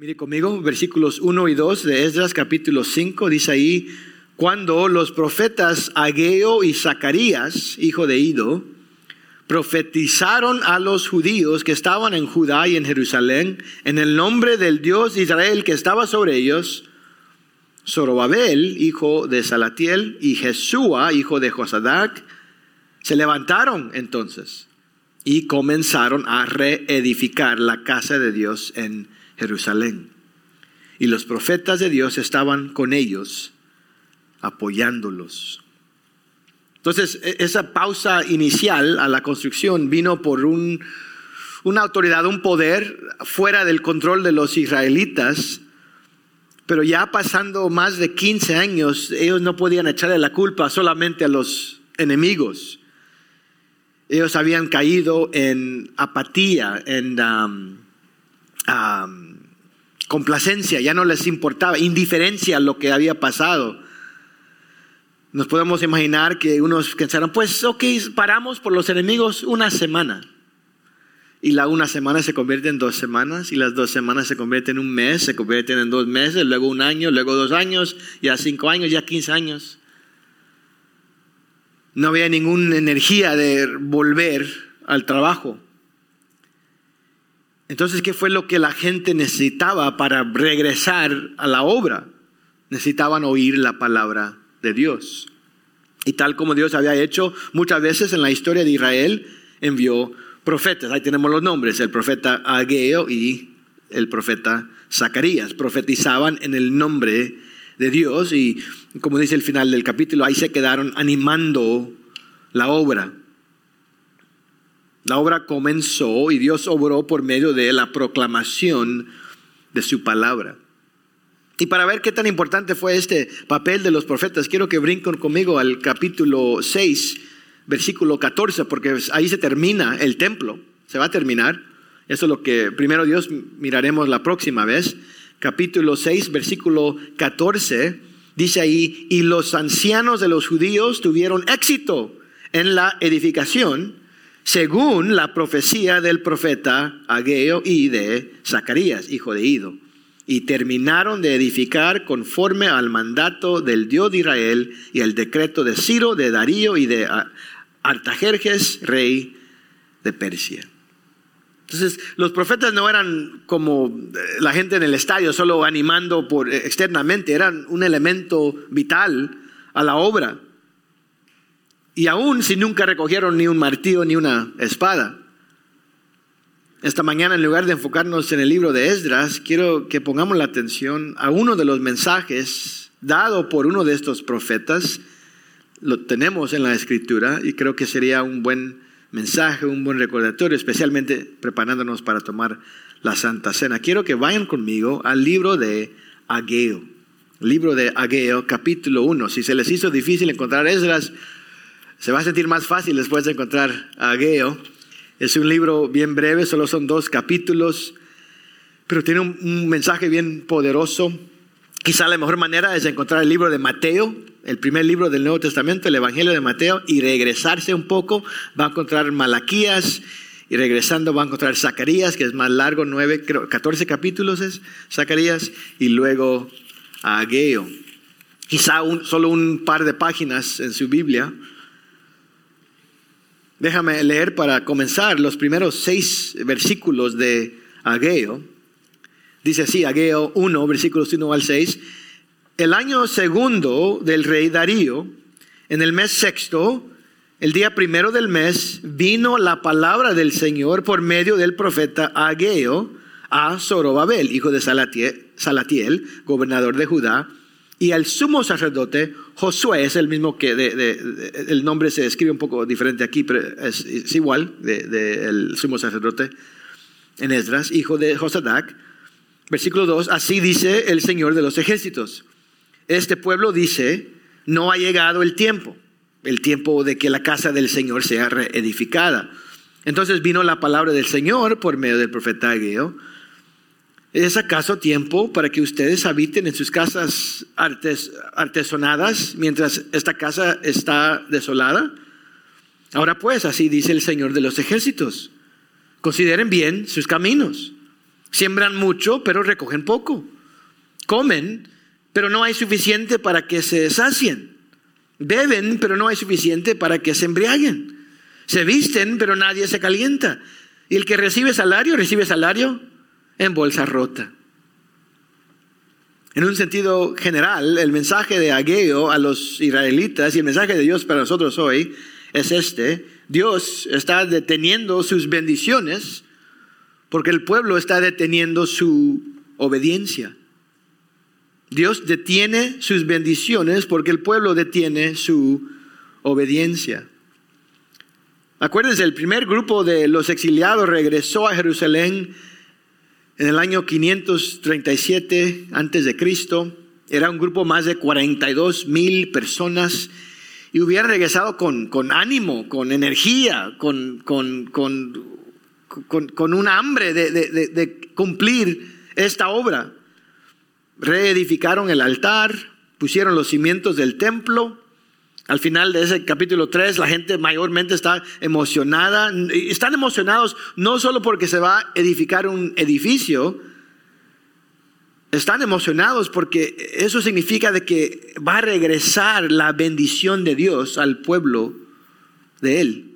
Mire conmigo, versículos 1 y 2 de Esdras capítulo 5, dice ahí, cuando los profetas Ageo y Zacarías, hijo de Ido, profetizaron a los judíos que estaban en Judá y en Jerusalén en el nombre del Dios de Israel que estaba sobre ellos, Zorobabel, hijo de Salatiel, y Jesúa, hijo de Josadac, se levantaron entonces y comenzaron a reedificar la casa de Dios en Jerusalén. Y los profetas de Dios estaban con ellos, apoyándolos. Entonces, e-, esa pausa inicial a la construcción vino por un, una autoridad, un poder fuera del control de los israelitas, pero ya pasando más de 15 años, ellos no podían echarle la culpa solamente a los enemigos. Ellos habían caído en apatía, en um, um, complacencia, ya no les importaba, indiferencia a lo que había pasado. Nos podemos imaginar que unos pensaron, pues ok, paramos por los enemigos una semana. Y la una semana se convierte en dos semanas, y las dos semanas se convierten en un mes, se convierten en dos meses, luego un año, luego dos años, ya cinco años, ya quince años. No había ninguna energía de volver al trabajo. Entonces, ¿qué fue lo que la gente necesitaba para regresar a la obra? Necesitaban oír la palabra de Dios. Y tal como Dios había hecho muchas veces en la historia de Israel, envió profetas. Ahí tenemos los nombres, el profeta Ageo y el profeta Zacarías. Profetizaban en el nombre de Dios y como dice el final del capítulo, ahí se quedaron animando la obra. La obra comenzó y Dios obró por medio de la proclamación de su palabra. Y para ver qué tan importante fue este papel de los profetas, quiero que brinquen conmigo al capítulo 6, versículo 14, porque ahí se termina el templo, se va a terminar. Eso es lo que primero Dios miraremos la próxima vez. Capítulo 6, versículo 14, dice ahí, y los ancianos de los judíos tuvieron éxito en la edificación según la profecía del profeta Ageo y de Zacarías, hijo de Ido. Y terminaron de edificar conforme al mandato del Dios de Israel y el decreto de Ciro, de Darío y de Artajerjes, rey de Persia. Entonces, los profetas no eran como eh, la gente en el estadio, solo animando por, eh, externamente, eran un elemento vital a la obra. Y aún si nunca recogieron ni un martillo ni una espada. Esta mañana, en lugar de enfocarnos en el libro de Esdras, quiero que pongamos la atención a uno de los mensajes dado por uno de estos profetas. Lo tenemos en la escritura y creo que sería un buen mensaje, un buen recordatorio, especialmente preparándonos para tomar la Santa Cena. Quiero que vayan conmigo al libro de Ageo. Libro de Ageo, capítulo 1. Si se les hizo difícil encontrar Esdras, se va a sentir más fácil después de encontrar a Ageo. Es un libro bien breve, solo son dos capítulos, pero tiene un, mensaje bien poderoso. Quizá la mejor manera es encontrar el libro de Mateo, el primer libro del Nuevo Testamento, el Evangelio de Mateo, y regresarse un poco. Va a encontrar Malaquías, y regresando va a encontrar Zacarías, que es más largo, 9, 14 capítulos es Zacarías, y luego Ageo. Quizá solo un par de páginas en su Biblia. Déjame leer para comenzar los primeros seis versículos de Ageo. Dice así, Ageo 1, versículos 1 al 6. El año segundo del rey Darío, en el mes sexto, el día primero del mes, vino la palabra del Señor por medio del profeta Ageo a Zorobabel, hijo de Salatiel, gobernador de Judá, y al sumo sacerdote Josué es el mismo que el nombre se escribe un poco diferente aquí, pero es, igual del sumo sacerdote en Esdras, hijo de Josadac. Versículo 2, así dice el Señor de los ejércitos. Este pueblo dice, no ha llegado el tiempo, el tiempo de que la casa del Señor sea reedificada. Entonces vino la palabra del Señor por medio del profeta Ageo ¿Es acaso tiempo para que ustedes habiten en sus casas artesonadas mientras esta casa está desolada? Ahora pues, así dice el Señor de los ejércitos, consideren bien sus caminos. Siembran mucho, pero recogen poco. Comen, pero no hay suficiente para que se sacien. Beben, pero no hay suficiente para que se embriaguen. Se visten, pero nadie se calienta. Y el que recibe salario, recibe salario en bolsa rota. En un sentido general, el mensaje de Ageo a los israelitas y el mensaje de Dios para nosotros hoy es este. Dios está deteniendo sus bendiciones porque el pueblo está deteniendo su obediencia. Dios detiene sus bendiciones porque el pueblo detiene su obediencia. Acuérdense, el primer grupo de los exiliados regresó a Jerusalén en el año 537 antes de Cristo. Era un grupo más de 42 mil personas y hubiera regresado con, ánimo, con energía, con, con, un hambre de cumplir esta obra reedificaron el altar, pusieron los cimientos del templo. Al final de ese capítulo 3, la gente mayormente está emocionada. Están emocionados no solo porque se va a edificar un edificio, están emocionados porque eso significa de que va a regresar la bendición de Dios al pueblo de Él.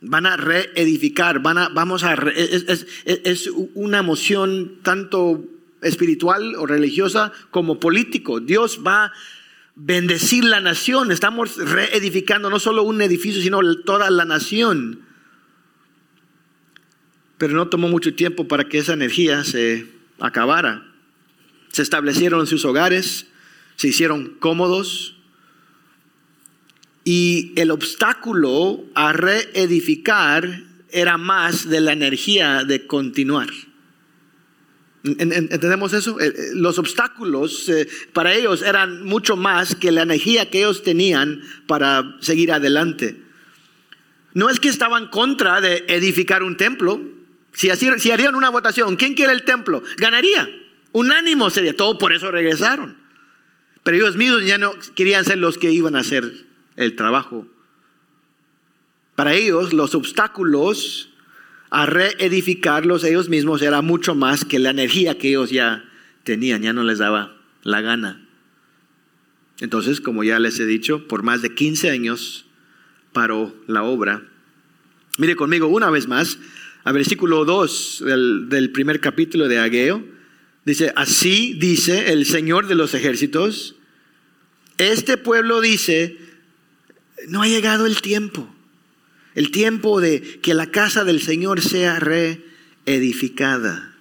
Van a reedificar, van a, vamos a, es, una emoción tanto espiritual o religiosa como político. Dios va a bendecir la nación. Estamos reedificando no solo un edificio, sino toda la nación. Pero no tomó mucho tiempo para que esa energía se acabara. Se establecieron en sus hogares, se hicieron cómodos y el obstáculo a reedificar era más de la energía de continuar. ¿Entendemos eso? Eh, eh, los obstáculos eh, para ellos eran mucho más que la energía que ellos tenían para seguir adelante. No es que estaban contra de edificar un templo. Si, si harían una votación, ¿quién quiere el templo? Ganaría. Unánimo sería. Todo por eso regresaron. Pero ellos mismos ya no querían ser los que iban a hacer el trabajo. Para ellos los obstáculos a reedificarlos ellos mismos era mucho más que la energía que ellos ya tenían, ya no les daba la gana. Entonces, como ya les he dicho, por más de 15 años paró la obra. Mire conmigo una vez más, a versículo 2 del, del primer capítulo de Ageo, dice, así dice el Señor de los ejércitos, este pueblo dice, no ha llegado el tiempo el tiempo de que la casa del Señor sea reedificada.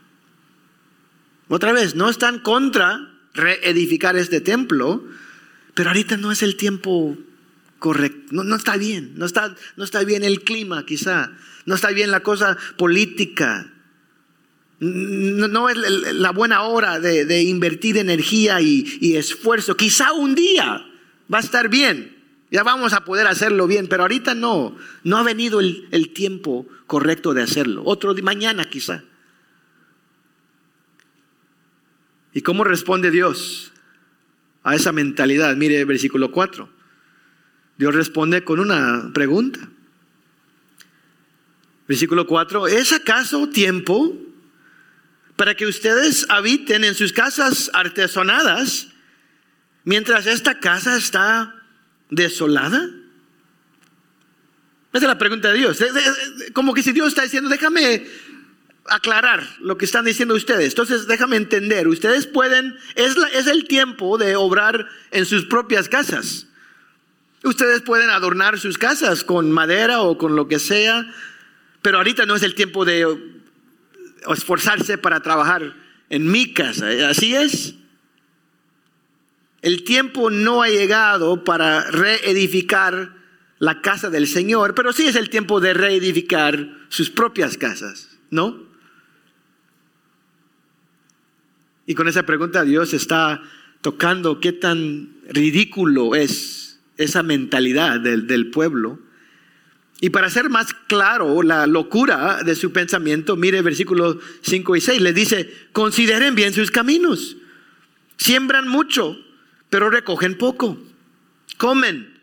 Otra vez, no están contra reedificar este templo, pero ahorita no es el tiempo correcto. No, está bien, no está, no está bien el clima quizá, no está bien la cosa política. No, es la buena hora de, invertir energía y esfuerzo. Quizá un día va a estar bien, ya vamos a poder hacerlo bien, pero ahorita no, no ha venido el, tiempo correcto de hacerlo. Otro día, mañana quizá. ¿Y cómo responde Dios a esa mentalidad? Mire versículo 4. Dios responde con una pregunta. Versículo 4, ¿es acaso tiempo para que ustedes habiten en sus casas artesonadas mientras esta casa está desolada? Esa es la pregunta de Dios. Como que si Dios está diciendo, déjame aclarar lo que están diciendo ustedes. Entonces, déjame entender. Ustedes pueden, es, es el tiempo de obrar en sus propias casas. Ustedes pueden adornar sus casas con madera o con lo que sea, pero ahorita no es el tiempo de esforzarse para trabajar en mi casa. Así es. El tiempo no ha llegado para reedificar la casa del Señor, pero sí es el tiempo de reedificar sus propias casas, ¿no? Y con esa pregunta Dios está tocando qué tan ridículo es esa mentalidad del, del pueblo. Y para hacer más claro la locura de su pensamiento, mire versículos 5 y 6, le dice, consideren bien sus caminos, siembran mucho pero recogen poco. Comen,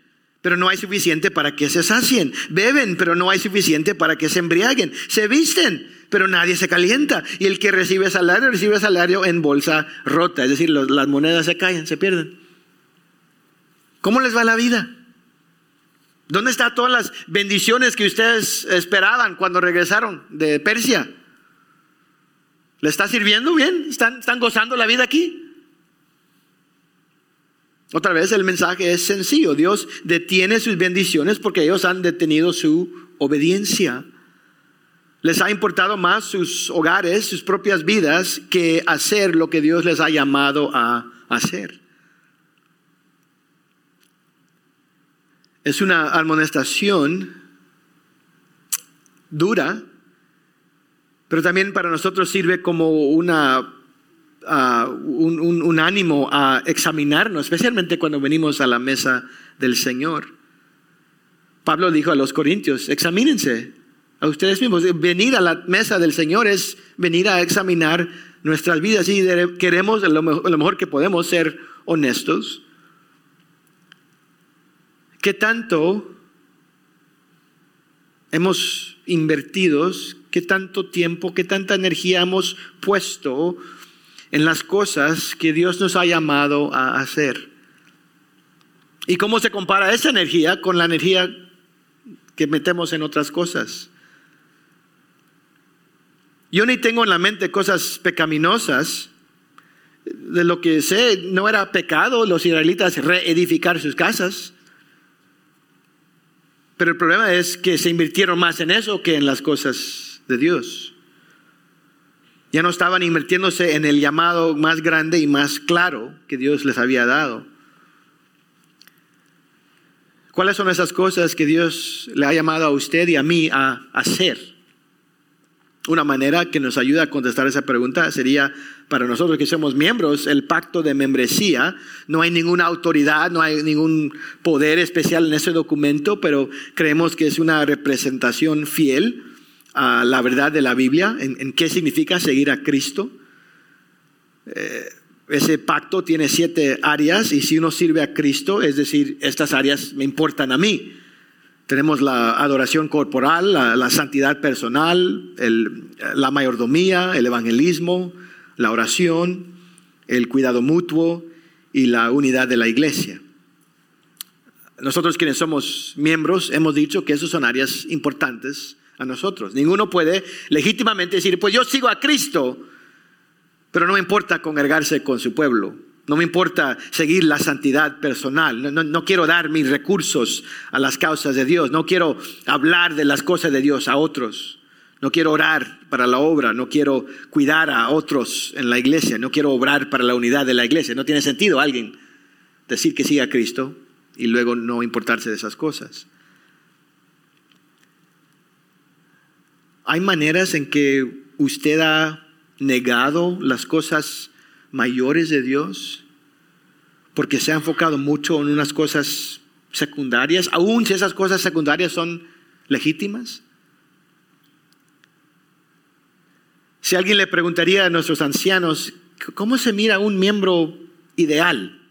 pero no hay suficiente para que se sacien. Beben, pero no hay suficiente para que se embriaguen. Se visten, pero nadie se calienta. Y el que recibe salario, recibe salario en bolsa rota, es decir, las monedas se caen, se pierden. ¿Cómo les va la vida? ¿Dónde están todas las bendiciones que ustedes esperaban cuando regresaron de Persia? ¿Le está sirviendo bien? ¿Están, están gozando la vida aquí? Otra vez el mensaje es sencillo. Dios detiene sus bendiciones porque ellos han detenido su obediencia. Les ha importado más sus hogares, sus propias vidas, que hacer lo que Dios les ha llamado a hacer. Es una amonestación dura, pero también para nosotros sirve como una un, ánimo a examinarnos, especialmente cuando venimos a la mesa del Señor. Pablo dijo a los corintios, examínense a ustedes mismos. Venir a la mesa del Señor es venir a examinar nuestras vidas y queremos lo mejor que podemos ser honestos. ¿Qué tanto hemos invertido, qué tanto tiempo, qué tanta energía hemos puesto en las cosas que Dios nos ha llamado a hacer. ¿Y cómo se compara esa energía con la energía que metemos en otras cosas? Yo ni tengo en la mente cosas pecaminosas. De lo que sé, no era pecado los israelitas reedificar sus casas. Pero el problema es que se invirtieron más en eso que en las cosas de Dios. Ya no estaban invirtiéndose en el llamado más grande y más claro que Dios les había dado. ¿Cuáles son esas cosas que Dios le ha llamado a usted y a mí a hacer? Una manera que nos ayuda a contestar esa pregunta sería para nosotros que somos miembros, el pacto de membresía. No hay ninguna autoridad, no hay ningún poder especial en ese documento, pero creemos que es una representación fiel a la verdad de la Biblia, en, qué significa seguir a Cristo. Eh, ese pacto tiene siete áreas y si uno sirve a Cristo, es decir, estas áreas me importan a mí. Tenemos la adoración corporal, la, santidad personal, la mayordomía, el evangelismo, la oración, el cuidado mutuo y la unidad de la iglesia. Nosotros quienes somos miembros hemos dicho que esas son áreas importantes a nosotros. Ninguno puede legítimamente decir, pues yo sigo a Cristo, pero no me importa congregarse con su pueblo. No me importa seguir la santidad personal. No, quiero dar mis recursos a las causas de Dios. No quiero hablar de las cosas de Dios a otros. No quiero orar para la obra. No quiero cuidar a otros en la iglesia. No quiero obrar para la unidad de la iglesia. No tiene sentido alguien decir que siga a Cristo y luego no importarse de esas cosas. Hay maneras en que usted ha negado las cosas mayores de Dios porque se ha enfocado mucho en unas cosas secundarias, aun si esas cosas secundarias son legítimas. Si alguien le preguntaría a nuestros ancianos, ¿cómo se mira un miembro ideal?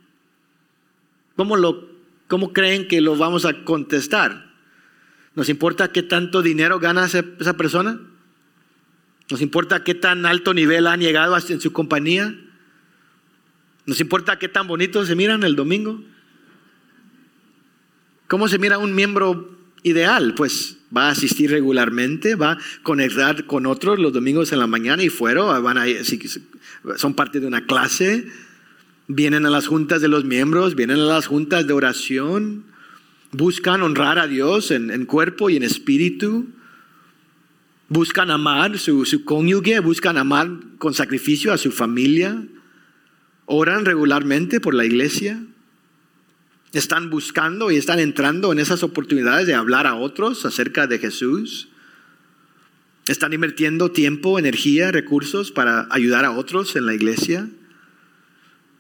¿Cómo, lo, cómo creen que lo vamos a contestar? ¿Nos importa qué tanto dinero gana esa persona? ¿Nos importa qué tan alto nivel han llegado en su compañía? ¿Nos importa qué tan bonito se miran el domingo? ¿Cómo se mira un miembro ideal? Pues va a asistir regularmente, va a conectar con otros los domingos en la mañana y a, son parte de una clase, vienen a las juntas de los miembros, vienen a las juntas de oración, buscan honrar a Dios en, cuerpo y en espíritu, buscan amar su, su cónyuge, buscan amar con sacrificio a su familia, oran regularmente por la iglesia, están buscando y están entrando en esas oportunidades de hablar a otros acerca de Jesús. Están invirtiendo tiempo, energía, recursos para ayudar a otros en la iglesia.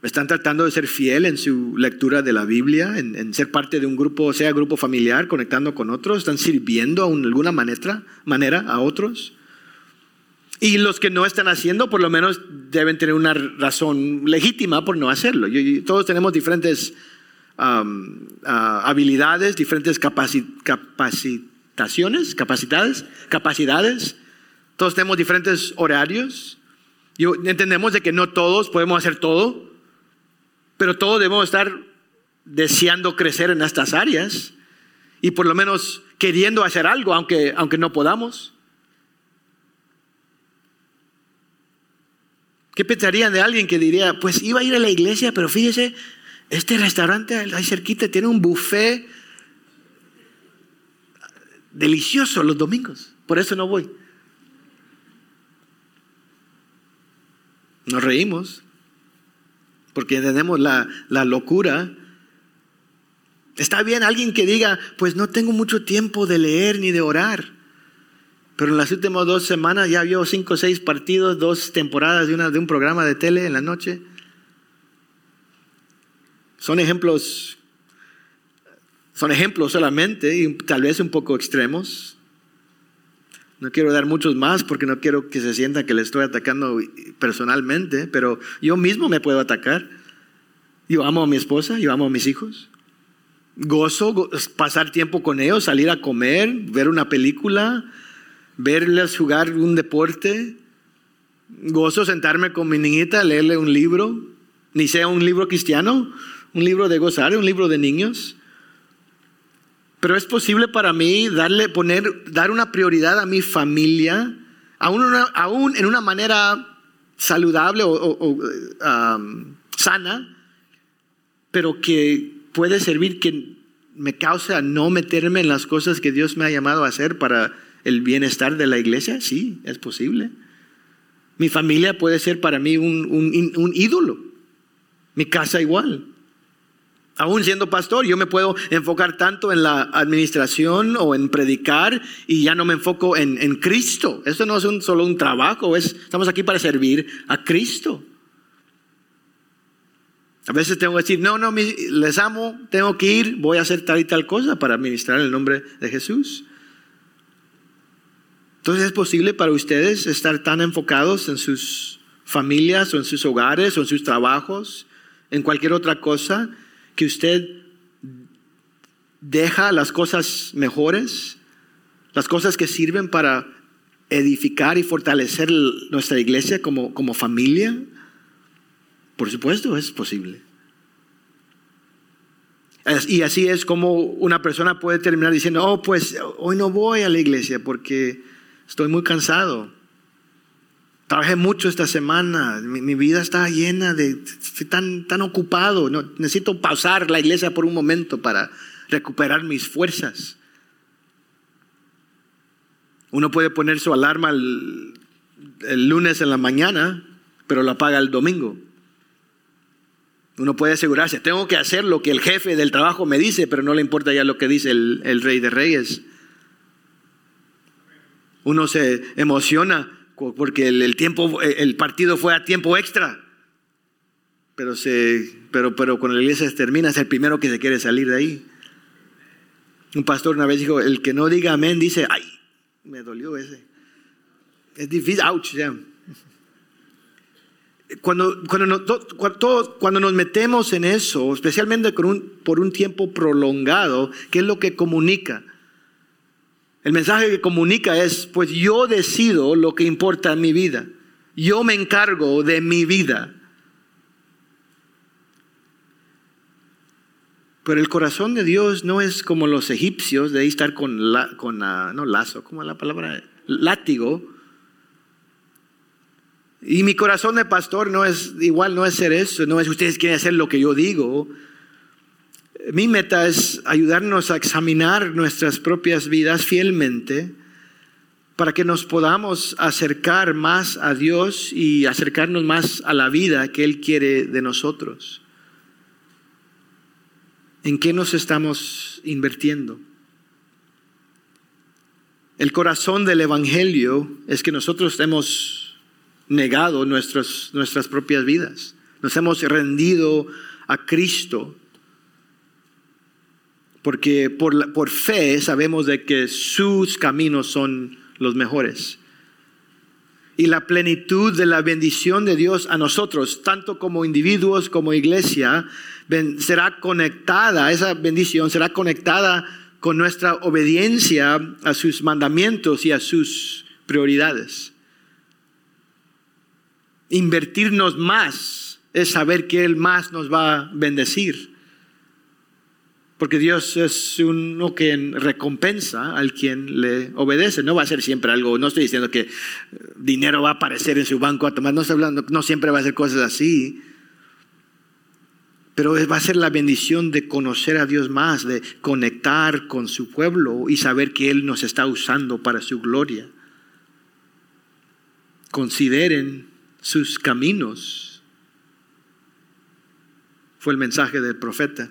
Están tratando de ser fiel en su lectura de la Biblia, en, ser parte de un grupo, sea grupo familiar, conectando con otros. Están sirviendo de alguna manera, manera a otros. Y los que no están haciendo, por lo menos deben tener una razón legítima por no hacerlo. todos tenemos diferentes habilidades, diferentes capacitaciones, capacidades, capacidades Todos tenemos diferentes horarios. Y entendemos de que no todos podemos hacer todo, pero todos debemos estar deseando crecer en estas áreas y por lo menos queriendo hacer algo, aunque, aunque no podamos. ¿Qué pensarían de alguien que diría, pues iba a ir a la iglesia, pero fíjese, este restaurante ahí cerquita tiene un buffet delicioso los domingos, por eso no voy. Nos reímos porque entendemos la, la locura. Está bien alguien que diga, pues no tengo mucho tiempo de leer ni de orar. Pero en las últimas dos semanas ya vio cinco o seis partidos, dos temporadas de, una, de un programa de tele en la noche. Son ejemplos, son ejemplos solamente y tal vez un poco extremos. No quiero dar muchos más porque no quiero que se sienta que le estoy atacando personalmente, pero yo mismo me puedo atacar. Yo amo a mi esposa, yo amo a mis hijos. Gozo pasar tiempo con ellos, salir a comer, ver una película, verles jugar un deporte. Gozo sentarme con mi niñita, leerle un libro, ni sea un libro cristiano, un libro de gozar, un libro de niños. Pero es posible para mí darle, poner, dar una prioridad a mi familia, aún, en una manera saludable o, sana, pero que puede servir que me cause a no meterme en las cosas que Dios me ha llamado a hacer para el bienestar de la iglesia. Sí, es posible. Mi familia puede ser para mí un ídolo. Mi casa igual aún siendo pastor, yo me puedo enfocar tanto en la administración o en predicar y ya no me enfoco en, Cristo. Esto no es un, solo un trabajo, es, estamos aquí para servir a Cristo. A veces tengo que decir, no, no, les amo, tengo que ir, voy a hacer tal y tal cosa para administrar el nombre de Jesús. Entonces es posible para ustedes estar tan enfocados en sus familias o en sus hogares o en sus trabajos, en cualquier otra cosa, que usted deja las cosas mejores, las cosas que sirven para edificar y fortalecer nuestra iglesia como, como familia? Por supuesto, es posible. Y así es como una persona puede terminar diciendo, oh, pues hoy no voy a la iglesia porque estoy muy cansado. Trabajé mucho esta semana, mi, vida está llena de, estoy tan, tan ocupado, necesito pausar la iglesia por un momento para recuperar mis fuerzas. Uno puede poner su alarma el, el lunes en la mañana, pero la apaga el domingo. Uno puede asegurarse, tengo que hacer lo que el jefe del trabajo me dice, pero no le importa ya lo que dice el, el rey de reyes. Uno se emociona porque el, tiempo, el partido fue a tiempo extra. Pero, se, pero, pero cuando la iglesia termina, es el primero que se quiere salir de ahí. Un pastor una vez dijo, el que no diga amén dice, ay, me dolió ese. Es difícil, ouch, Cuando, cuando, cuando, cuando, nos metemos en eso, especialmente por un tiempo prolongado, ¿qué es lo que comunica? El mensaje que comunica es, pues yo decido lo que importa en mi vida. Yo me encargo de mi vida. Pero el corazón de Dios no es como los egipcios, de ahí estar con, con no lazo, como la palabra, látigo. Y mi corazón de pastor no es igual, no es ser eso, no es ustedes quieren hacer lo que yo digo. Mi meta es ayudarnos a examinar nuestras propias vidas fielmente para que nos podamos acercar más a Dios y acercarnos más a la vida que Él quiere de nosotros. ¿En qué nos estamos invirtiendo? El corazón del Evangelio es que nosotros hemos negado nuestras propias vidas, nos hemos rendido a Cristo porque por, por fe sabemos de que sus caminos son los mejores. Y la plenitud de la bendición de Dios a nosotros, tanto como individuos como iglesia, será conectada, esa bendición será conectada con nuestra obediencia a sus mandamientos y a sus prioridades. Invertirnos más es saber que Él más nos va a bendecir. Porque Dios es uno que recompensa al quien le obedece. No va a ser siempre algo, no estoy diciendo que dinero va a aparecer en su banco a tomar, no estoy hablando, no siempre va a ser cosas así. Pero va a ser la bendición de conocer a Dios más, de conectar con su pueblo y saber que Él nos está usando para su gloria. Consideren sus caminos. Fue el mensaje del profeta.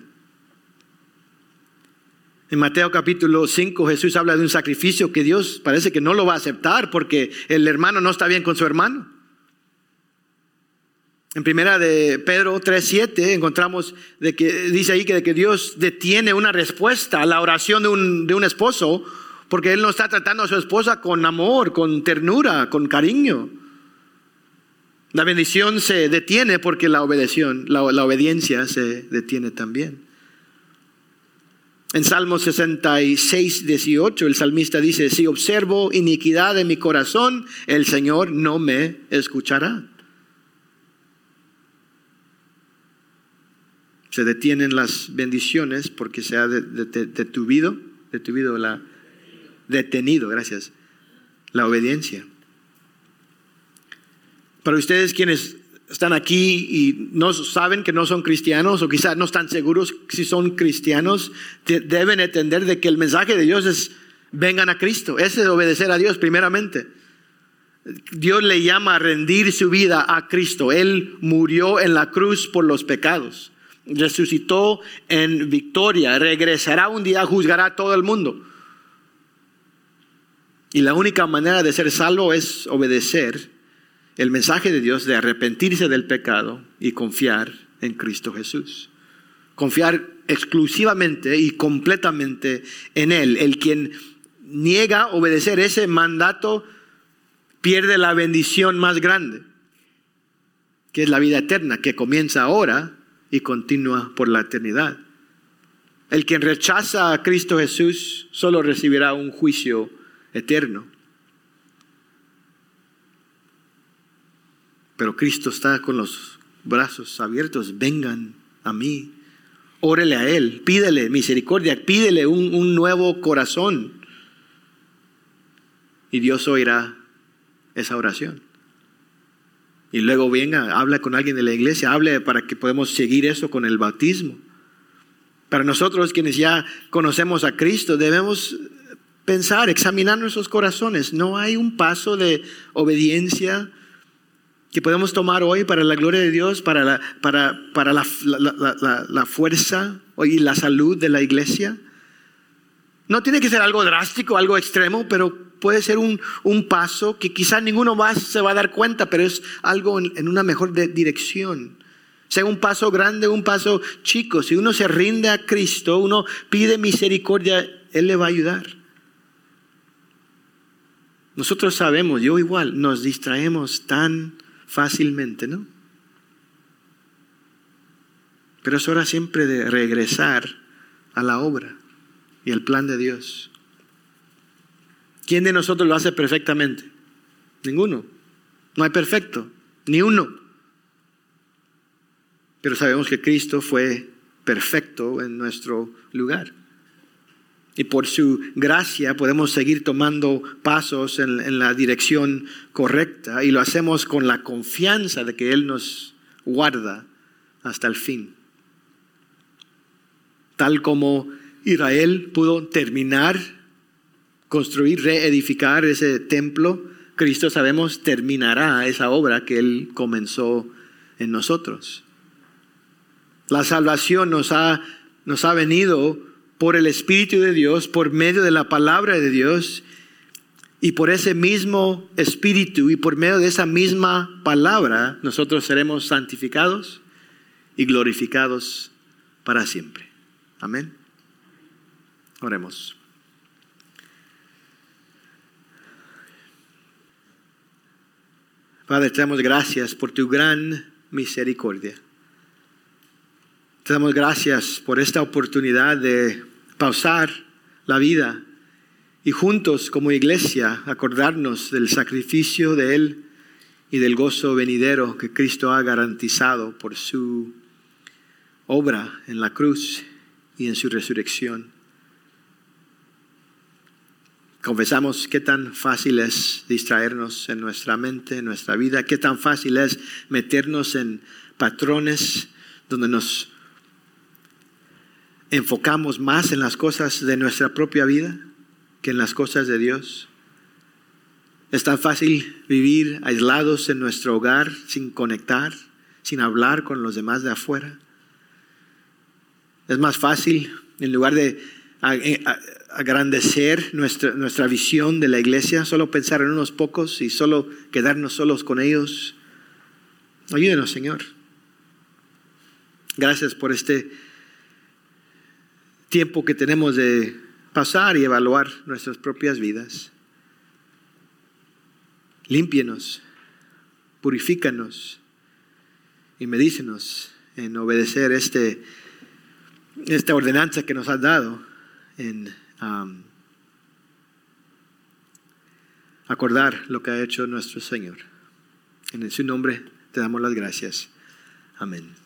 En Mateo capítulo 5 Jesús habla de un sacrificio que Dios parece que no lo va a aceptar porque el hermano no está bien con su hermano. En primera de Pedro 3.7 encontramos de que dice ahí que, de que Dios detiene una respuesta a la oración de un, de un esposo porque él no está tratando a su esposa con amor, con ternura, con cariño. La bendición se detiene porque la, la, la obediencia se detiene también. En Salmo 66, 18, el salmista dice, si observo iniquidad en mi corazón, el Señor no me escuchará. Se detienen las bendiciones porque se ha detuvido, la, detenido, gracias, la obediencia. Para ustedes quienes están aquí y no saben que no son cristianos o quizás no están seguros si son cristianos, deben entender de que el mensaje de Dios es vengan a Cristo. Es obedecer a Dios primeramente. Dios le llama a rendir su vida a Cristo. Él murió en la cruz por los pecados. Resucitó en victoria. Regresará un día, juzgará a todo el mundo. Y la única manera de ser salvo es obedecer el mensaje de Dios de arrepentirse del pecado y confiar en Cristo Jesús. Confiar exclusivamente y completamente en Él. El quien niega obedecer ese mandato pierde la bendición más grande, que es la vida eterna, que comienza ahora y continúa por la eternidad. El quien rechaza a Cristo Jesús solo recibirá un juicio eterno. Pero Cristo está con los brazos abiertos. Vengan a mí. Órele a Él. Pídele misericordia. Pídele un, un nuevo corazón. Y Dios oirá esa oración. Y luego venga, habla con alguien de la iglesia, hable para que podamos seguir eso con el bautismo. Para nosotros quienes ya conocemos a Cristo, debemos pensar, examinar nuestros corazones. No hay un paso de obediencia que podemos tomar hoy para la gloria de Dios, para la, para, para la, la, fuerza y la salud de la iglesia. No tiene que ser algo drástico, algo extremo, pero puede ser un, un paso que quizás ninguno más se va a dar cuenta, pero es algo en una mejor dirección. Sea un paso grande, un paso chico. Si uno se rinde a Cristo, uno pide misericordia, Él le va a ayudar. Nosotros sabemos, yo igual, nos distraemos tan fácilmente, ¿no? Pero es hora siempre de regresar a la obra y el plan de Dios. ¿Quién de nosotros lo hace perfectamente? Ninguno. No hay perfecto, ni uno. Pero sabemos que Cristo fue perfecto en nuestro lugar y por su gracia podemos seguir tomando pasos en, la dirección correcta y lo hacemos con la confianza de que Él nos guarda hasta el fin. Tal como Israel pudo terminar, construir, reedificar ese templo, Cristo sabemos terminará esa obra que Él comenzó en nosotros. La salvación nos ha, nos ha venido por el Espíritu de Dios, por medio de la palabra de Dios, y por ese mismo Espíritu y por medio de esa misma palabra, nosotros seremos santificados y glorificados para siempre. Amén. Oremos. Padre, te damos gracias por tu gran misericordia. Te damos gracias por esta oportunidad de pausar la vida y juntos como iglesia acordarnos del sacrificio de Él y del gozo venidero que Cristo ha garantizado por su obra en la cruz y en su resurrección. Confesamos qué tan fácil es distraernos en nuestra mente, en nuestra vida, qué tan fácil es meternos en patrones donde nos enfocamos más en las cosas de nuestra propia vida que en las cosas de Dios. Es tan fácil vivir aislados en nuestro hogar sin conectar, sin hablar con los demás de afuera. Es más fácil, en lugar de agrandecer nuestra, nuestra visión de la iglesia, solo pensar en unos pocos y solo quedarnos solos con ellos. Ayúdenos, Señor. Gracias por este tiempo que tenemos de pasar y evaluar nuestras propias vidas. Límpienos, purifícanos y medícenos en obedecer este, esta ordenanza que nos has dado, en um, acordar lo que ha hecho nuestro Señor. En su nombre te damos las gracias. Amén.